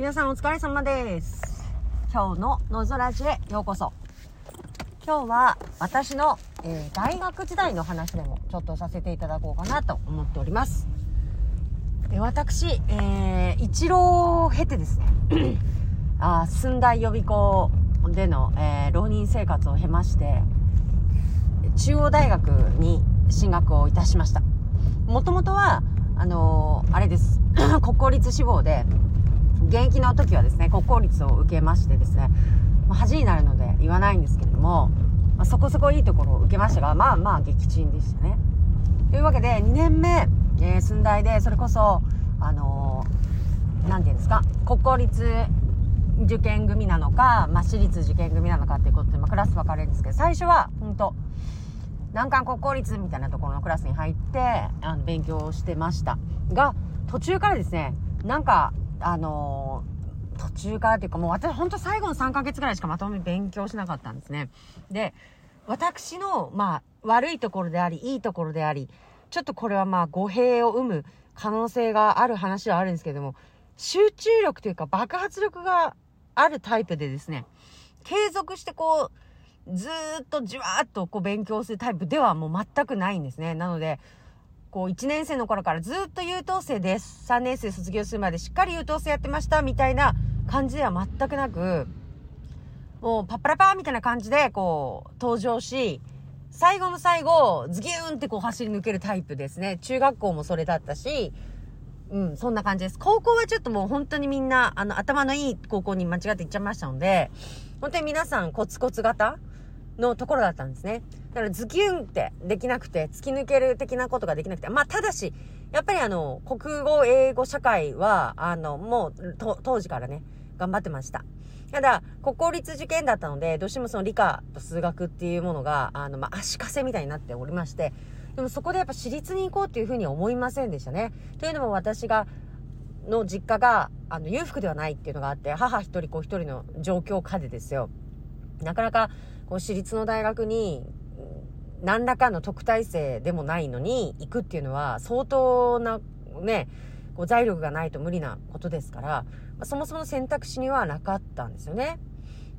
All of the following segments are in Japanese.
皆さんお疲れ様です。今日ののぞらじへようこそ。今日は私の、えー大学時代の話でもちょっとさせていただこうかなと思っております。えー私、えー一浪を経てですね、あー寸大予備校での、えー浪人生活を経まして、中央大学に進学をいたしました。もともとは、あのーあれです。国公立志望で、現役の時はですね、国公立を受けましてですね、まあ、恥になるので言わないんですけれども、まあ、そこそこいいところを受けましたが、まあまあ撃沈でしたね。というわけで、2年目、えー寸大で、それこそ、あのーていうんですか、国公立受験組なのか、まあ、私立受験組なのかっていうことで、まあ、クラス分かれるんですけど、最初は、本当難関国公立みたいなところのクラスに入ってあの勉強してましたが途中からですねなんかあの途中からっていうかもう私本当最後の3ヶ月ぐらいしかまとめ勉強しなかったんですねで私のまあ悪いところでありいいところでありちょっとこれはまあ語弊を生む可能性がある話はあるんですけども集中力というか爆発力があるタイプでですね継続してこうずーっとじわーっとこう勉強するタイプではもう全くないんですね。なので、こう1年生の頃からずっと優等生です。3年生卒業するまでしっかり優等生やってましたみたいな感じでは全くなく、もうパッパラパーみたいな感じでこう登場し、最後の最後、ズギューンってこう走り抜けるタイプですね。中学校もそれだったし、うん、そんな感じです。高校はちょっともう本当にみんな、あの、頭のいい高校に間違って行っちゃいましたので、本当に皆さんコツコツ型のところだったんですね。だからズキュンってできなくて、突き抜ける的なことができなくて、まあ、ただし、やっぱりあの、国語、英語、社会は、あの、もう、当時からね、頑張ってました。ただ、国公立受験だったので、どうしてもその理科と数学っていうものが、あの、まあ、足かせみたいになっておりまして、でもそこでやっぱ私立に行こうっていうふうに思いませんでしたね。というのも私が、の実家が、あの、裕福ではないっていうのがあって、母一人子一人の状況下でですよ。なかなか、こう、私立の大学に、何らかの特待生でもないのに行くっていうのは、相当な、ね、こう財力がないと無理なことですから、まあそもそも選択肢にはなかったんですよね。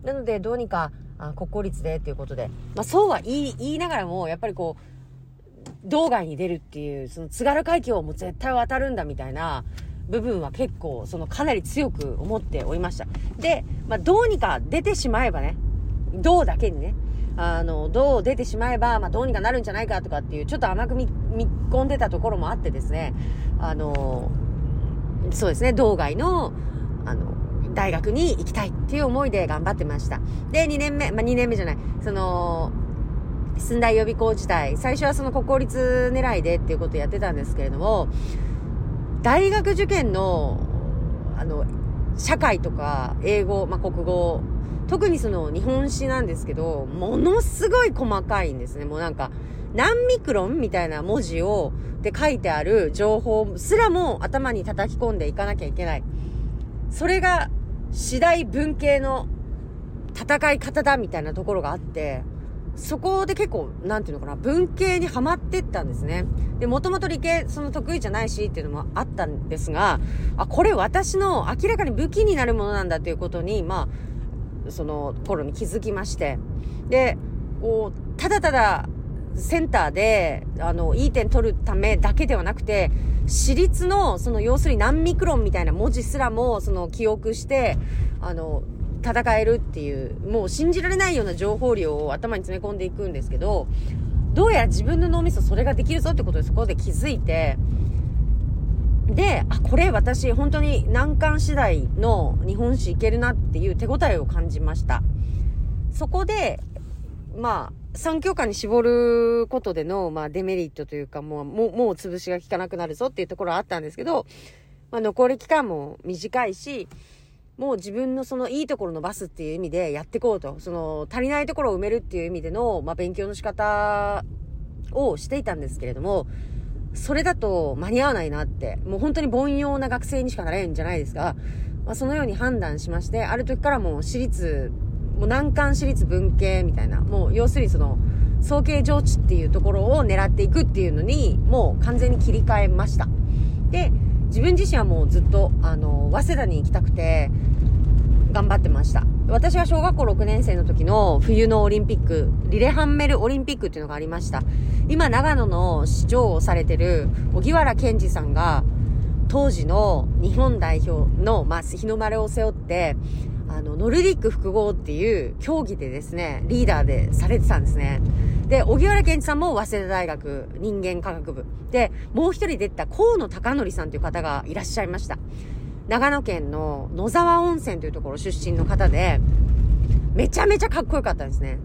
なので、どうにか、あ国公立でっていうことで、まあそうは言い、言いながらも、やっぱりこう、道外に出るっていう、その津軽海峡をも絶対渡るんだみたいな部分は結構、そのかなり強く思っておりました。で、まあどうにか出てしまえばね、銅だけにね、あの、銅出てしまえば、まあどうにかなるんじゃないかとかっていう、ちょっと甘く見見込んでたところもあってですね、あの、そうですね、道外の、あの、大学に行きたいっていう思いで頑張ってました。で、2年目、まあ2年目じゃない、その、寸大予備校時代、最初はその国公立狙いでっていうことをやってたんですけれども、大学受験の、あの、社会とか英語、まあ、国語、特にその日本史なんですけど、ものすごい細かいんですね。もうなんか、何ミクロンみたいな文字を、で書いてある情報すらも頭に叩き込んでいかなきゃいけない。それが、次第文系の戦い方だみたいなところがあって、そこで結構、なんていうのかな、文系にはまってったんですね。で、もともと理系、その得意じゃないしっていうのもあったんですが、あ、これ私の明らかに武器になるものなんだということに、まあ、その頃に気づきまして。で、こう、ただただ、センターで、あの、いい点取るためだけではなくて、私立の、その、要するに何ミクロンみたいな文字すらも、その、記憶して、あの、戦えるっていう、もう信じられないような情報量を頭に詰め込んでいくんですけど、どうやら自分の脳みそそれができるぞってことでそこで気づいて、で、あ、これ私本当に難関次第の日本史いけるなっていう手応えを感じました。そこで、まあ、3教科に絞ることでの、まあ、デメリットというか、もう、もう、もう潰しが効かなくなるぞっていうところはあったんですけど、まあ、残り期間も短いし、もう自分のそのいいところ伸ばすっていう意味でやっていこうと。その足りないところを埋めるっていう意味での、まあ、勉強の仕方をしていたんですけれども、それだと間に合わないなって、もう本当に凡庸な学生にしかなれんじゃないですか。まあ、そのように判断しまして、ある時からもう私立、もう難関私立文系みたいな、もう要するにその、総計上智っていうところを狙っていくっていうのに、もう完全に切り替えました。で、自分自身はもうずっと、あの、早稲田に行きたくて、頑張ってました。私は小学校6年生の時の冬のオリンピック、リレハンメルオリンピックっていうのがありました。今、長野の市長をされてる、荻原健二さんが、当時の日本代表の、まあ、日の丸を背負って、あの、ノルディック複合っていう競技でですね、リーダーでされてたんですね。で、荻原健一さんも早稲田大学人間科学部。で、もう一人出た河野隆則さんという方がいらっしゃいました。長野県の野沢温泉というところ出身の方で、めちゃめちゃかっこよかったんですね。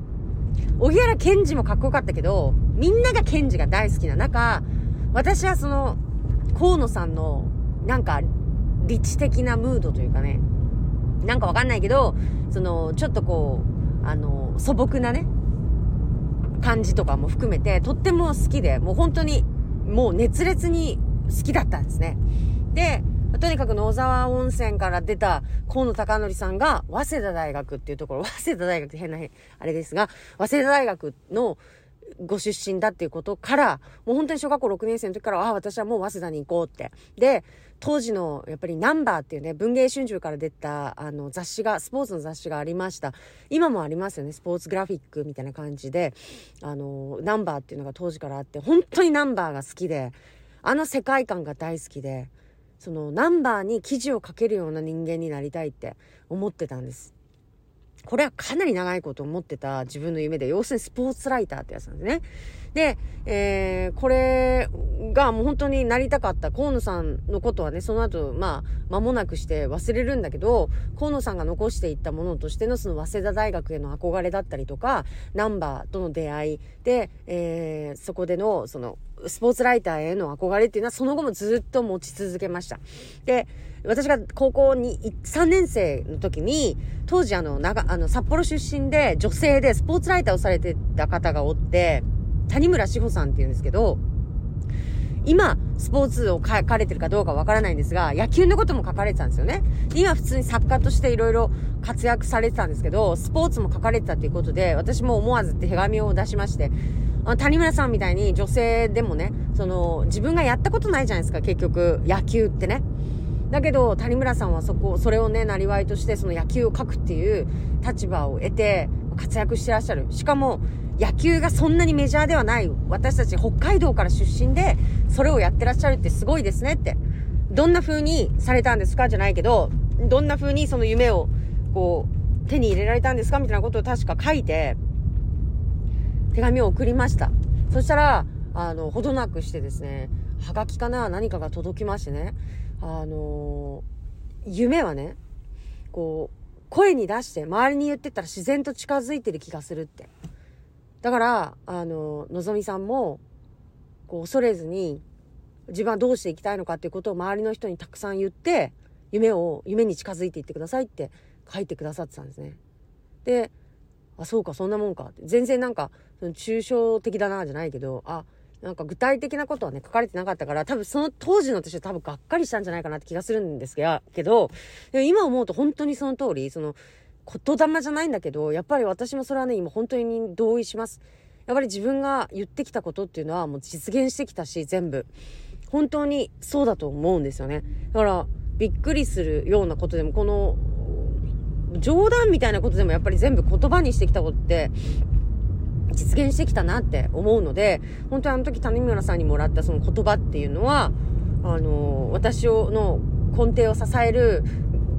荻原健二もかっこよかったけど、みんなが健二が大好きな中、私はその、河野さんの、なんか、理知的なムードというかね、なんかわかんないけど、その、ちょっとこう、あの、素朴なね、感じとかも含めて、とっても好きで、もう本当に、もう熱烈に好きだったんですね。で、とにかく野沢温泉から出た河野隆則さんが、早稲田大学っていうところ、早稲田大学って変な、あれですが、早稲田大学のご出身だっていうことから、もう本当に小学校6年生の時から、ああ、私はもう早稲田に行こうって。で、当時のやっぱりナンバーっていうね、文芸春秋から出たあの雑誌が、スポーツの雑誌がありました。今もありますよね、スポーツグラフィックみたいな感じで、あの、ナンバーっていうのが当時からあって、本当にナンバーが好きで、あの世界観が大好きで、そのナンバーに記事を書けるような人間になりたいって思ってたんです。これはかなり長いこと思ってた自分の夢で、要するにスポーツライターってやつなんですね。で、えー、これがもう本当になりたかった河野さんのことはね、その後、まあ、間もなくして忘れるんだけど、河野さんが残していったものとしてのその早稲田大学への憧れだったりとか、ナンバーとの出会いで、えー、そこでの、その、スポーツライターへの憧れっていうのはその後もずっと持ち続けました。で、私が高校に3年生の時に、当時あの、長、あの、札幌出身で女性でスポーツライターをされてた方がおって、谷村志保さんって言うんですけど、今、スポーツを書かれてるかどうかわからないんですが、野球のことも書かれてたんですよね。今普通に作家としていろいろ活躍されてたんですけど、スポーツも書かれてたっていうことで、私も思わず手紙を出しまして、谷村さんみたいに女性でもね、その、自分がやったことないじゃないですか、結局、野球ってね。だけど、谷村さんはそこ、それをね、なりわいとして、その野球を書くっていう立場を得て、活躍してらっしゃる。しかも、野球がそんなにメジャーではない私たち北海道から出身で、それをやってらっしゃるってすごいですねって。どんな風にされたんですか？じゃないけど、どんな風にその夢を、こう、手に入れられたんですか？みたいなことを確か書いて、手紙を送りました。そしたら、あの、ほどなくしてですね、はがきかな何かが届きましてね、あの夢はね、こう、声に出して周りに言ってったら自然と近づいてる気がするって。だから、あの、のぞみさんも、こう、恐れずに、自分はどうしていきたいのかっていうことを周りの人にたくさん言って、夢を、夢に近づいていってくださいって書いてくださってたんですね。で、あ、そうか、そんなもんか。全然なんか、その抽象的だな、じゃないけど、あ、なんか具体的なことはね、書かれてなかったから、多分その当時の私は多分がっかりしたんじゃないかなって気がするんですけど、で今思うと本当にその通り、その、言霊じゃないんだけど、やっぱり私もそれはね、今本当に同意します。やっぱり自分が言ってきたことっていうのはもう実現してきたし、全部。本当にそうだと思うんですよね。だから、びっくりするようなことでも、この、冗談みたいなことでもやっぱり全部言葉にしてきたことって、実現してきたなって思うので、本当にあの時谷村さんにもらったその言葉っていうのは、あの、私をの根底を支える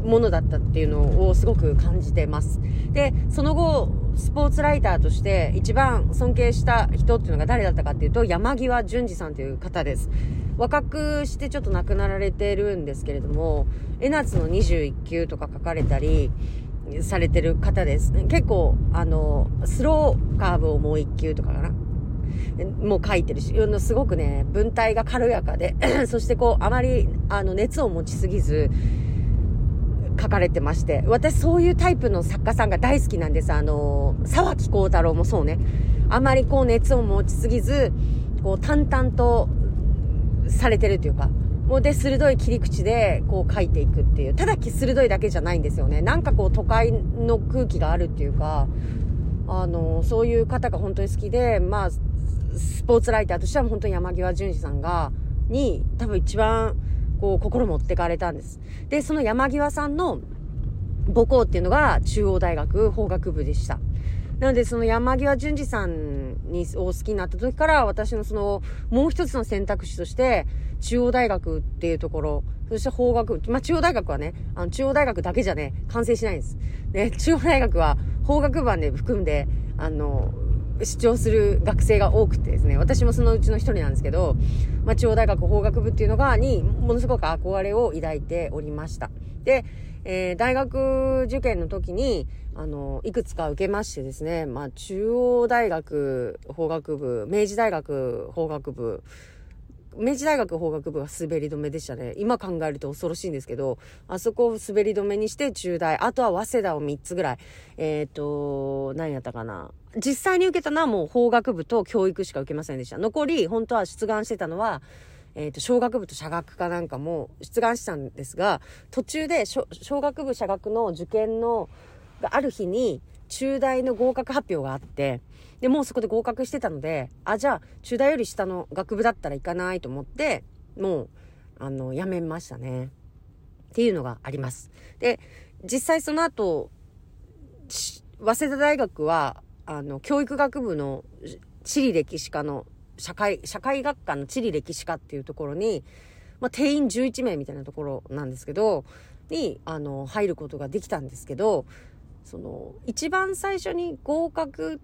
ものだったっていうのをすごく感じてます。で、その後、スポーツライターとして一番尊敬した人っていうのが誰だったかっていうと、山際淳二さんという方です。若くしてちょっと亡くなられてるんですけれども、江夏の21球とか書かれたり、されてる方です。結構、あの、スローカーブをもう1球とかかな。もう書いてるし、すごくね、文体が軽やかで、そしてこう、あまり、あの、熱を持ちすぎず、書かれてまして、私そういうタイプの作家さんが大好きなんです。あの、沢木幸太郎もそうね。あまりこう熱を持ちすぎず、こう淡々とされてるというか、もうで、鋭い切り口でこう書いていくっていう。ただ鋭いだけじゃないんですよね。なんかこう都会の空気があるっていうか、あの、そういう方が本当に好きで、まあ、スポーツライターとしては本当に山際淳二さんが、に、多分一番こう、心持ってかれたんです。で、その山際さんの母校っていうのが中央大学法学部でした。なので、その山際淳二さんに、を好きになった時から、私のその、もう一つの選択肢として、中央大学っていうところ、そして法学部、まあ、中央大学はね、あの、中央大学だけじゃね、完成しないんです。で、中央大学は法学部で含んで、あの、主張する学生が多くてですね、私もそのうちの一人なんですけど、まあ、中央大学法学部っていうのが、に、ものすごく憧れを抱いておりました。で、えー、大学受験の時に、あの、いくつか受けましてですね、まあ、中央大学法学部、明治大学法学部、明治大学法学部は滑り止めでしたね。今考えると恐ろしいんですけど、あそこを滑り止めにして中大、あとは早稲田を3つぐらい。えっ、ー、と、何やったかな。実際に受けたのはもう法学部と教育しか受けませんでした。残り、本当は出願してたのは、えっ、ー、と、小学部と社学かなんかも出願したんですが、途中で小学部社学の受験の、がある日に、中大の合格発表があって、で、もうそこで合格してたので、あ、じゃあ、中大より下の学部だったら行かないと思って、もう、あの、辞めましたね。っていうのがあります。で、実際その後、早稲田大学は、あの、教育学部の地理歴史科の社会、社会学科の地理歴史科っていうところに、まあ、定員11名みたいなところなんですけど、に、あの、入ることができたんですけど、その、一番最初に合格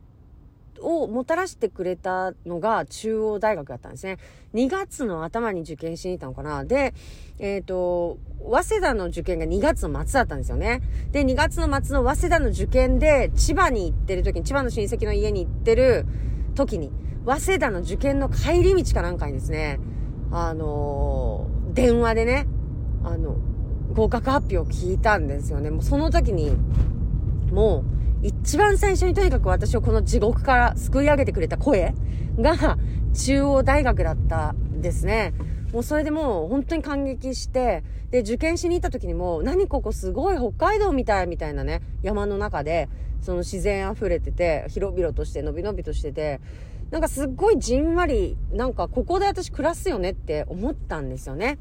をもたらしてくれたのが中央大学だったんですね。2月の頭に受験しに行ったのかな。で、えっ、ー、と、早稲田の受験が2月の末だったんですよね。で、2月の末の早稲田の受験で千葉に行ってる時に、千葉の親戚の家に行ってる時に、早稲田の受験の帰り道かなんかにですね、あのー、電話でね、あの、合格発表を聞いたんですよね。もうその時に、もう、一番最初にとにかく私をこの地獄から救い上げてくれた声が中央大学だったんですね。もうそれでもう本当に感激して、で、受験しに行った時にも、何ここすごい北海道みたいみたいなね、山の中で、その自然溢れてて、広々として、のびのびとしてて、なんかすっごいじんわり、なんかここで私暮らすよねって思ったんですよね。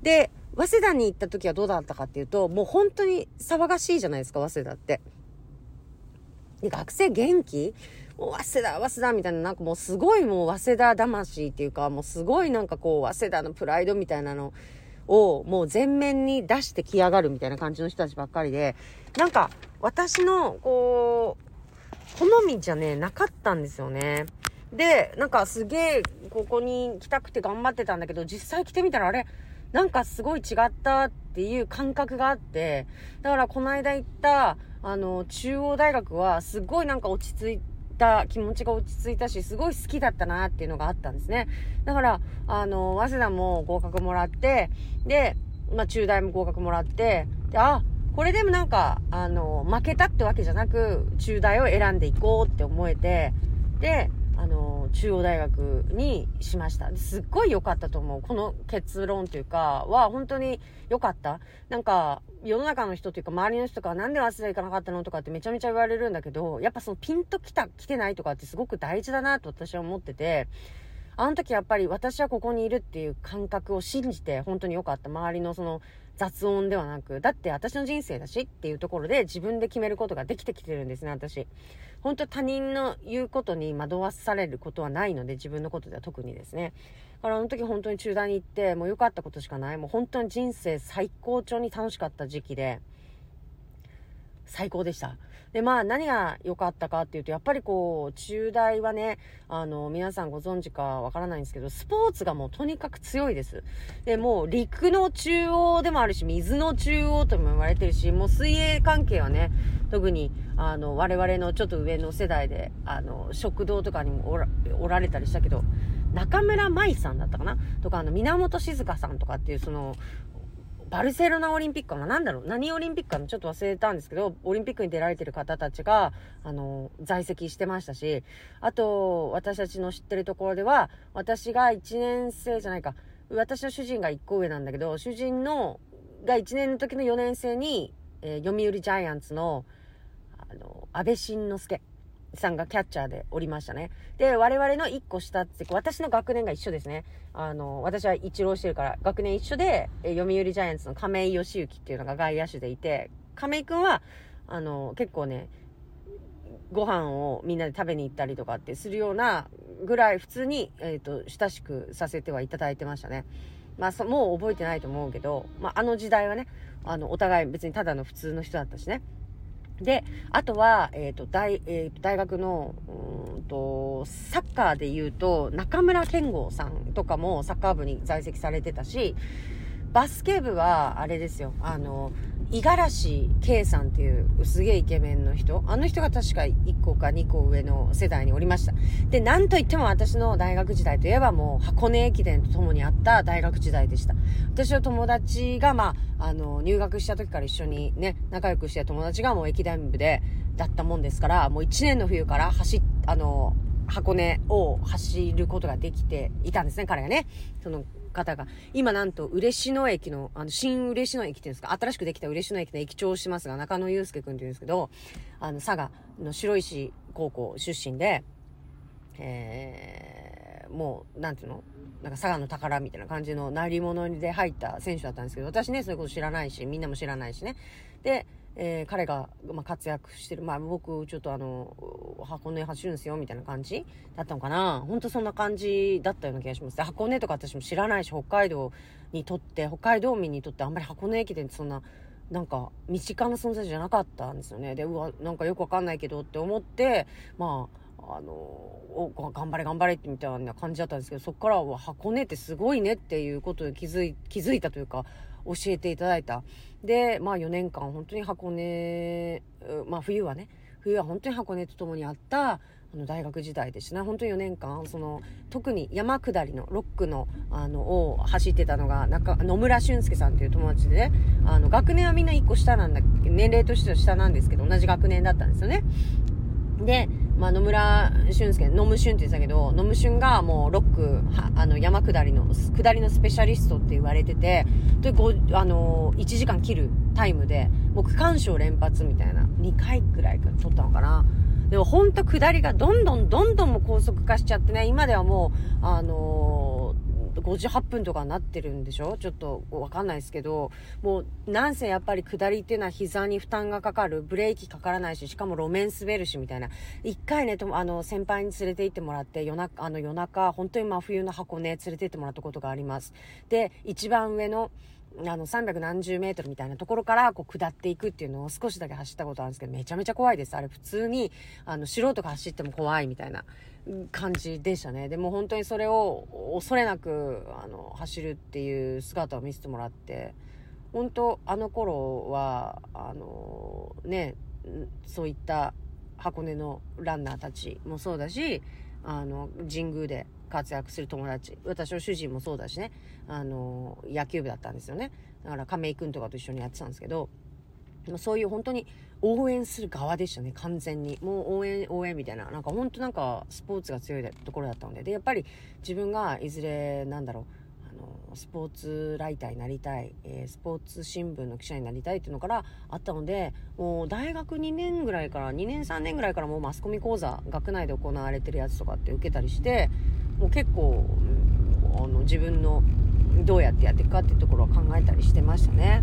で、早稲田に行った時はどうだったかっていうと、もう本当に騒がしいじゃないですか、早稲田って。で、学生元気？もう早稲田、早稲田みたいな、なんかもうすごいもう早稲田魂っていうか、もうすごいなんかこう、早稲田のプライドみたいなのをもう前面に出してきやがるみたいな感じの人たちばっかりで、なんか私のこう、好みじゃね、なかったんですよね。で、なんかすげえ、ここに来たくて頑張ってたんだけど、実際来てみたらあれ、なんかすごい違ったっていう感覚があって、だからこの間行った、あの、中央大学はすごいなんか落ち着いた、気持ちが落ち着いたし、すごい好きだったなっていうのがあったんですね。だから、あの、早稲田も合格もらって、で、まあ中大も合格もらって、で、あ、これでもなんか、あの、負けたってわけじゃなく、中大を選んでいこうって思えて、で、あの、中央大学にしました。すっごい良かったと思う。この結論というか、は本当に良かった。なんか、世の中の人というか、周りの人とかなんで忘れ行かなかったのとかってめちゃめちゃ言われるんだけど、やっぱそのピンときた、来てないとかってすごく大事だなと私は思ってて、あの時やっぱり私はここにいるっていう感覚を信じて本当に良かった。周りのその雑音ではなく、だって私の人生だしっていうところで自分で決めることができてきてるんですね、私。本当他人の言うことに惑わされることはないので、自分のことでは特にですね。だからあの時本当に中断に行って、もう良かったことしかない。もう本当に人生最高潮に楽しかった時期で、最高でした。で、まあ何が良かったかっていうと、やっぱりこう、中大はね、あの、皆さんご存知かわからないんですけど、スポーツがもうとにかく強いです。で、もう陸の中央でもあるし、水の中央とも言われてるし、もう水泳関係はね、特に、あの、我々のちょっと上の世代で、あの、食堂とかにもおらおられたりしたけど、中村舞さんだったかな？とか、あの、源静香さんとかっていう、その、バルセロナオリンピックかななんだろう何オリンピックかなちょっと忘れたんですけど、オリンピックに出られてる方たちが、あの、在籍してましたし、あと、私たちの知ってるところでは、私が1年生じゃないか、私の主人が1個上なんだけど、主人の、が1年の時の4年生に、えー、読売ジャイアンツの、あの、安倍晋之助。さんがキャッチャーでおりましたね。で、我々の1個下って、私の学年が一緒ですね。あの、私は一浪してるから、学年一緒で、え読売ジャイアンツの亀井義行っていうのが外野手でいて、亀井くんは、あの、結構ね、ご飯をみんなで食べに行ったりとかってするようなぐらい普通に、えっ、ー、と、親しくさせてはいただいてましたね。まあ、もう覚えてないと思うけど、まあ、あの時代はね、あの、お互い別にただの普通の人だったしね。で、あとは、えっ、ー、と、大、えー、大学の、うんと、サッカーで言うと、中村健吾さんとかもサッカー部に在籍されてたし、バスケ部は、あれですよ、あの、五十嵐圭さんっていうすげえイケメンの人。あの人が確か1個か2個上の世代におりました。で、なんといっても私の大学時代といえばもう箱根駅伝と共にあった大学時代でした。私の友達が、まあ、あの、入学した時から一緒にね、仲良くして友達がもう駅伝部で、だったもんですから、もう1年の冬から走っ、あの、箱根を走ることができていたんですね、彼がね。その方が、今なんと嬉野駅の、あの、新嬉野駅っていうんですか、新しくできた嬉野駅の駅長をしますが、中野祐介くんっていうんですけど、あの、佐賀の白石高校出身で、えー、もう、なんていうのなんか佐賀の宝みたいな感じの成り物で入った選手だったんですけど、私ね、そういうこと知らないし、みんなも知らないしね。で、えー、彼が、まあ、活躍してる。まあ、僕、ちょっとあの、箱根走るんですよ、みたいな感じだったのかな。ほんとそんな感じだったような気がします。で、箱根とか私も知らないし、北海道にとって、北海道民にとってあんまり箱根駅伝ってそんな、なんか、身近な存在じゃなかったんですよね。で、うわ、なんかよくわかんないけどって思って、まあ、あの、お頑張れ頑張れってみたいな感じだったんですけど、そこからは箱根ってすごいねっていうことに気づい、気づいたというか、教えていただいた。で、まあ4年間本当に箱根、まあ冬はね、冬は本当に箱根と共にあったあの大学時代でしたね。本当に4年間、その、特に山下りの、ロックの、あの、を走ってたのが、中、野村俊介さんっていう友達でね、あの、学年はみんな1個下なんだ年齢としては下なんですけど、同じ学年だったんですよね。で、まあ、野村俊介、野村俊って言ってたけど、野村俊がもうロック、あの、山下りの、下りのスペシャリストって言われてて、で、ご、あの1時間切るタイムで、もう区間賞連発みたいな、2回くらい取ったのかな。でも本当下りがどんどんどんどんも高速化しちゃってね、今ではもう、あのー58分とかなってるんでしょ？ちょっとわかんないですけど、もうなんせやっぱり下りっていうのは膝に負担がかかる、ブレーキかからないし、しかも路面滑るしみたいな。一回ね、とあの、先輩に連れて行ってもらって、夜中、あの夜中、本当に真冬の箱根、連れて行ってもらったことがあります。で、一番上の、あの、300何十メートルみたいなところから、こう、下っていくっていうのを少しだけ走ったことあるんですけど、めちゃめちゃ怖いです。あれ、普通に、あの、素人が走っても怖いみたいな感じでしたね。でも本当にそれを恐れなく、あの、走るっていう姿を見せてもらって、本当あの頃は、あの、ね、そういった箱根のランナーたちもそうだし、あの、神宮で活躍する友達。私の主人もそうだしね。あの、野球部だったんですよね。だから亀井くんとかと一緒にやってたんですけど、そういう本当に応援する側でしたね、完全に。もう応援、応援みたいな。なんか本当なんかスポーツが強いところだったので。で、やっぱり自分がいずれ、なんだろう、あの、スポーツライターになりたい、えー、スポーツ新聞の記者になりたいっていうのからあったので、もう大学2年ぐらいから、2年3年ぐらいからもうマスコミ講座、学内で行われてるやつとかって受けたりして、もう結構、あの、自分のどうやってやっていくかっていうところは考えたりしてましたね。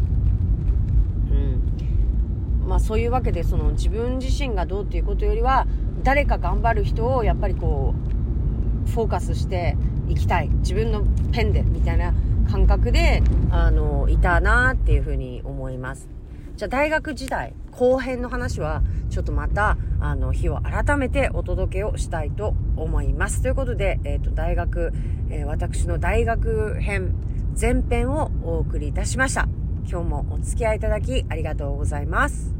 うん。まあそういうわけで、その自分自身がどうっていうことよりは、誰か頑張る人をやっぱりこう、フォーカスしていきたい。自分のペンで、みたいな感覚で、あの、いたなっていうふうに思います。じゃあ大学時代、後編の話は、ちょっとまた、あの、日を改めてお届けをしたいと思います。ということで、えっ、ー、と、大学、えー、私の大学編、前編をお送りいたしました。今日もお付き合いいただきありがとうございます。